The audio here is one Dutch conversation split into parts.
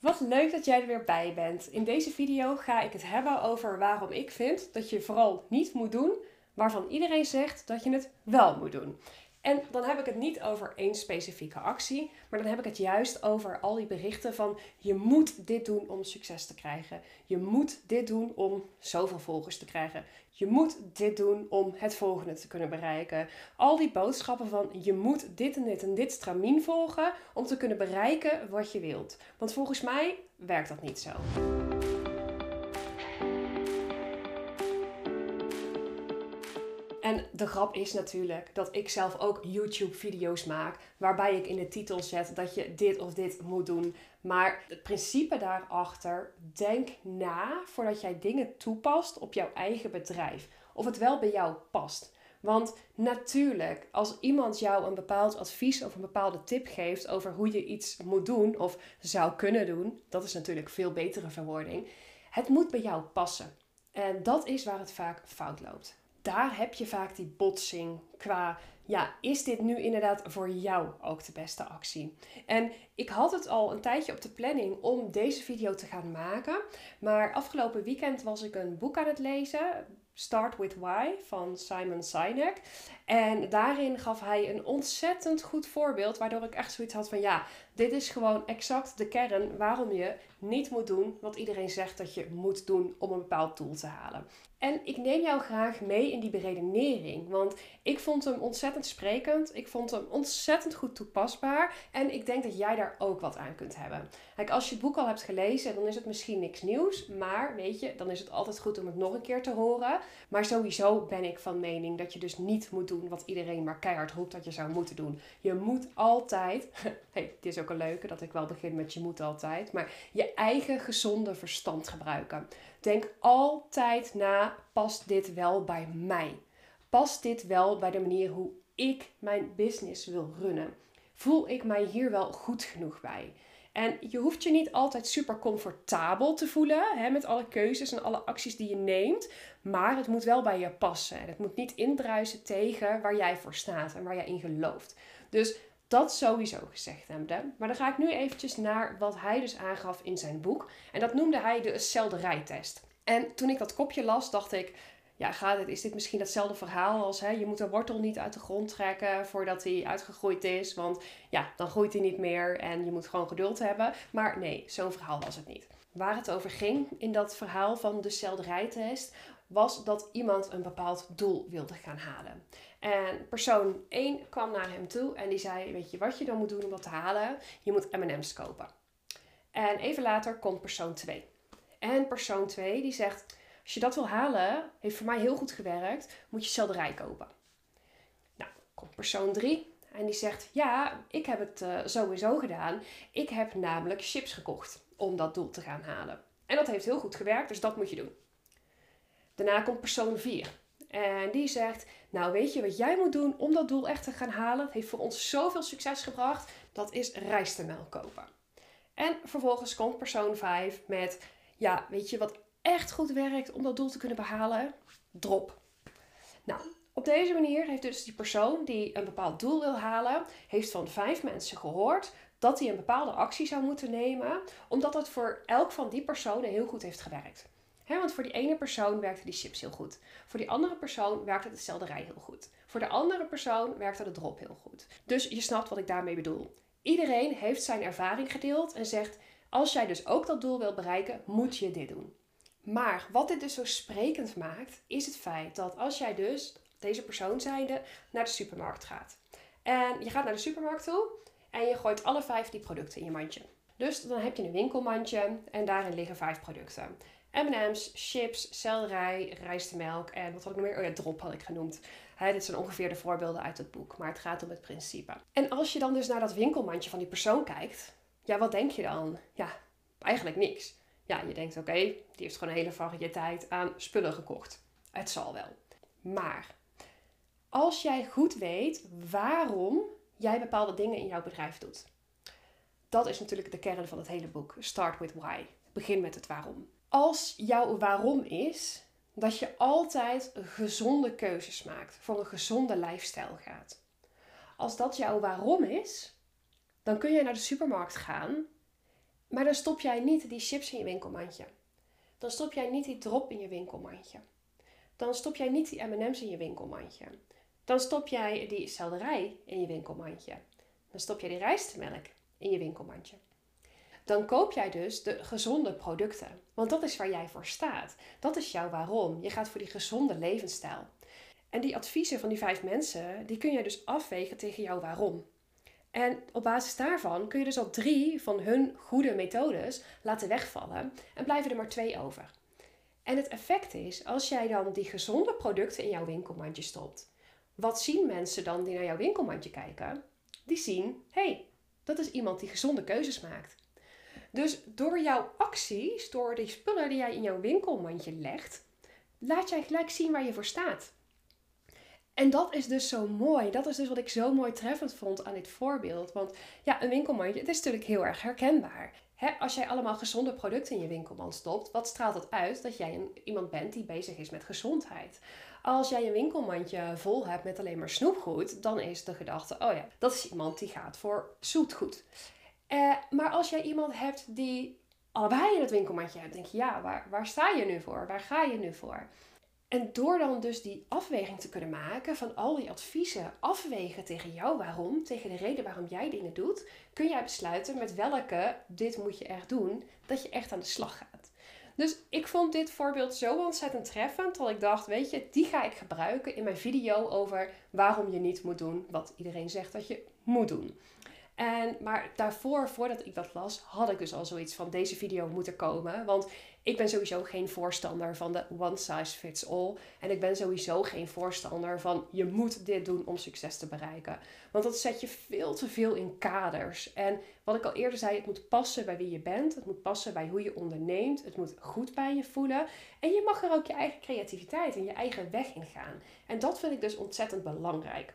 Wat leuk dat jij er weer bij bent. In deze video ga ik het hebben over waarom ik vind dat je vooral niet moet doen waarvan iedereen zegt dat je het wel moet doen. En dan heb ik het niet over één specifieke actie, maar dan heb ik het juist over al die berichten van je moet dit doen om succes te krijgen. Je moet dit doen om zoveel volgers te krijgen. Je moet dit doen om het volgende te kunnen bereiken. Al die boodschappen van je moet dit en dit en dit stramien volgen om te kunnen bereiken wat je wilt. Want volgens mij werkt dat niet zo. En de grap is natuurlijk dat ik zelf ook YouTube-video's maak waarbij ik in de titel zet dat je dit of dit moet doen. Maar het principe daarachter, denk na voordat jij dingen toepast op jouw eigen bedrijf. Of het wel bij jou past. Want natuurlijk, als iemand jou een bepaald advies of een bepaalde tip geeft over hoe je iets moet doen of zou kunnen doen, dat is natuurlijk veel betere verwoording. Het moet bij jou passen. En dat is waar het vaak fout loopt daar heb je vaak die botsing qua, ja, is dit nu inderdaad voor jou ook de beste actie? En ik had het al een tijdje op de planning om deze video te gaan maken, maar afgelopen weekend was ik een boek aan het lezen, Start with Why van Simon Sinek. En daarin gaf hij een ontzettend goed voorbeeld, waardoor ik echt zoiets had van ja, dit is gewoon exact de kern waarom je niet moet doen wat iedereen zegt dat je moet doen om een bepaald doel te halen. En ik neem jou graag mee in die beredenering, want ik vond hem ontzettend sprekend, ik vond hem ontzettend goed toepasbaar en ik denk dat jij daar ook wat aan kunt hebben. Kijk, als je het boek al hebt gelezen, dan is het misschien niks nieuws, maar weet je, dan is het altijd goed om het nog een keer te horen. Maar sowieso ben ik van mening dat je dus niet moet doen wat iedereen maar keihard roept dat je zou moeten doen. Je moet altijd, hey, het is ook een leuke dat ik wel begin met je moet altijd, maar je eigen gezonde verstand gebruiken. Denk altijd na, past dit wel bij mij? Past dit wel bij de manier hoe ik mijn business wil runnen? Voel ik mij hier wel goed genoeg bij? En je hoeft je niet altijd super comfortabel te voelen hè, met alle keuzes en alle acties die je neemt. Maar het moet wel bij je passen. En het moet niet indruisen tegen waar jij voor staat en waar jij in gelooft. Dus dat sowieso gezegd hebben. Maar dan ga ik nu eventjes naar wat hij dus aangaf in zijn boek. En dat noemde hij de selderijtest. En toen ik dat kopje las, dacht ik... Ja, gaat het, is dit misschien hetzelfde verhaal als hè, je moet de wortel niet uit de grond trekken voordat hij uitgegroeid is. Want ja, dan groeit hij niet meer en je moet gewoon geduld hebben. Maar nee, zo'n verhaal was het niet. Waar het over ging in dat verhaal van de selderijtest was dat iemand een bepaald doel wilde gaan halen. En persoon 1 kwam naar hem toe en die zei: Weet je wat je dan moet doen om dat te halen? Je moet MM's kopen. En even later komt persoon 2. En persoon 2 die zegt: Als je dat wil halen, heeft voor mij heel goed gewerkt, moet je selderij kopen. Nou, komt persoon 3 en die zegt: Ja, ik heb het uh, sowieso gedaan. Ik heb namelijk chips gekocht om dat doel te gaan halen. En dat heeft heel goed gewerkt, dus dat moet je doen. Daarna komt persoon 4. En die zegt: Nou, weet je wat jij moet doen om dat doel echt te gaan halen? Het heeft voor ons zoveel succes gebracht. Dat is rijstemelk kopen. En vervolgens komt persoon 5 met: Ja, weet je wat echt goed werkt om dat doel te kunnen behalen? Drop. Nou, op deze manier heeft dus die persoon die een bepaald doel wil halen, heeft van vijf mensen gehoord dat hij een bepaalde actie zou moeten nemen, omdat het voor elk van die personen heel goed heeft gewerkt want voor die ene persoon werkte die chips heel goed. Voor die andere persoon werkte de selderij heel goed. Voor de andere persoon werkte de drop heel goed. Dus je snapt wat ik daarmee bedoel. Iedereen heeft zijn ervaring gedeeld en zegt: als jij dus ook dat doel wilt bereiken, moet je dit doen. Maar wat dit dus zo sprekend maakt, is het feit dat als jij dus, deze persoon zijnde, naar de supermarkt gaat. En je gaat naar de supermarkt toe en je gooit alle vijf die producten in je mandje. Dus dan heb je een winkelmandje en daarin liggen vijf producten. M&M's, chips, selderij, rijstemelk en wat had ik nog meer? Oh ja, drop had ik genoemd. dit zijn ongeveer de voorbeelden uit het boek, maar het gaat om het principe. En als je dan dus naar dat winkelmandje van die persoon kijkt, ja, wat denk je dan? Ja, eigenlijk niks. Ja, je denkt oké, die heeft gewoon een hele variëteit aan spullen gekocht. Het zal wel. Maar als jij goed weet waarom jij bepaalde dingen in jouw bedrijf doet. Dat is natuurlijk de kern van het hele boek. Start with why. Begin met het waarom als jouw waarom is dat je altijd gezonde keuzes maakt, voor een gezonde lifestyle gaat. Als dat jouw waarom is, dan kun je naar de supermarkt gaan Maar dan stop jij niet die chips in je winkelmandje. Dan stop jij niet die drop in je winkelmandje. Dan stop jij niet die M&M's in je winkelmandje. Dan stop jij die selderij in je winkelmandje. Dan stop jij die rijstmelk in je winkelmandje. Dan koop jij dus de gezonde producten. Want dat is waar jij voor staat. Dat is jouw waarom. Je gaat voor die gezonde levensstijl. En die adviezen van die vijf mensen, die kun je dus afwegen tegen jouw waarom. En op basis daarvan kun je dus al drie van hun goede methodes laten wegvallen en blijven er maar twee over. En het effect is, als jij dan die gezonde producten in jouw winkelmandje stopt, wat zien mensen dan die naar jouw winkelmandje kijken? Die zien, hé, hey, dat is iemand die gezonde keuzes maakt. Dus door jouw acties, door die spullen die jij in jouw winkelmandje legt, laat jij gelijk zien waar je voor staat. En dat is dus zo mooi. Dat is dus wat ik zo mooi treffend vond aan dit voorbeeld. Want ja, een winkelmandje, het is natuurlijk heel erg herkenbaar. als jij allemaal gezonde producten in je winkelmand stopt, wat straalt het uit dat jij een, iemand bent die bezig is met gezondheid? Als jij een winkelmandje vol hebt met alleen maar snoepgoed, dan is de gedachte: oh ja, dat is iemand die gaat voor zoetgoed. Uh, maar als jij iemand hebt die allebei in het winkelmandje hebt, denk je: ja, waar, waar sta je nu voor? Waar ga je nu voor? En door dan dus die afweging te kunnen maken van al die adviezen, afwegen tegen jou waarom, tegen de reden waarom jij dingen doet, kun jij besluiten met welke dit moet je echt doen, dat je echt aan de slag gaat. Dus ik vond dit voorbeeld zo ontzettend treffend dat ik dacht, weet je, die ga ik gebruiken in mijn video over waarom je niet moet doen wat iedereen zegt dat je moet doen. En, maar daarvoor, voordat ik dat las, had ik dus al zoiets van deze video moet er komen. Want ik ben sowieso geen voorstander van de one size fits all. En ik ben sowieso geen voorstander van je moet dit doen om succes te bereiken. Want dat zet je veel te veel in kaders. En wat ik al eerder zei, het moet passen bij wie je bent. Het moet passen bij hoe je onderneemt. Het moet goed bij je voelen. En je mag er ook je eigen creativiteit en je eigen weg in gaan. En dat vind ik dus ontzettend belangrijk.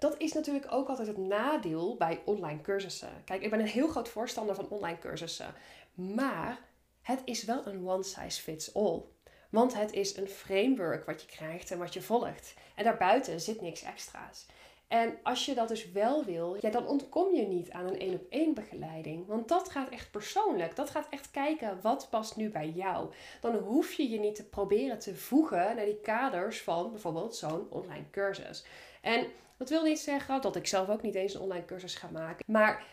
Dat is natuurlijk ook altijd het nadeel bij online cursussen. Kijk, ik ben een heel groot voorstander van online cursussen. Maar het is wel een one size fits all. Want het is een framework wat je krijgt en wat je volgt. En daarbuiten zit niks extra's. En als je dat dus wel wil, ja, dan ontkom je niet aan een één op één begeleiding. Want dat gaat echt persoonlijk. Dat gaat echt kijken wat past nu bij jou. Dan hoef je je niet te proberen te voegen naar die kaders van bijvoorbeeld zo'n online cursus. En dat wil niet zeggen dat ik zelf ook niet eens een online cursus ga maken. Maar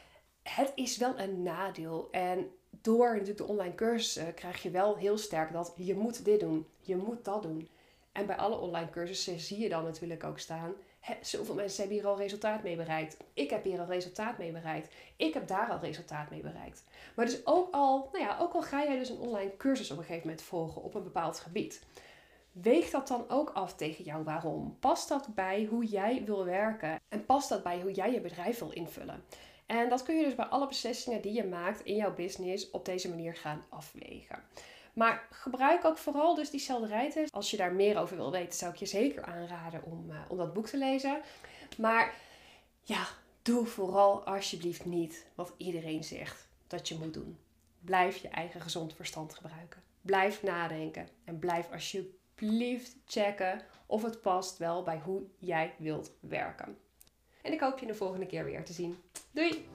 het is wel een nadeel. En door natuurlijk de online cursussen krijg je wel heel sterk dat je moet dit doen, je moet dat doen. En bij alle online cursussen zie je dan natuurlijk ook staan. Hè, zoveel mensen hebben hier al resultaat mee bereikt. Ik heb hier al resultaat mee bereikt. Ik heb daar al resultaat mee bereikt. Maar dus ook al, nou ja, ook al ga jij dus een online cursus op een gegeven moment volgen op een bepaald gebied. Weeg dat dan ook af tegen jou waarom. Past dat bij hoe jij wil werken? En past dat bij hoe jij je bedrijf wil invullen? En dat kun je dus bij alle beslissingen die je maakt in jouw business op deze manier gaan afwegen. Maar gebruik ook vooral dus die selderijtest. Als je daar meer over wil weten, zou ik je zeker aanraden om, uh, om dat boek te lezen. Maar ja, doe vooral alsjeblieft niet wat iedereen zegt dat je moet doen. Blijf je eigen gezond verstand gebruiken. Blijf nadenken en blijf alsjeblieft checken of het past wel bij hoe jij wilt werken. En ik hoop je de volgende keer weer te zien. Doei!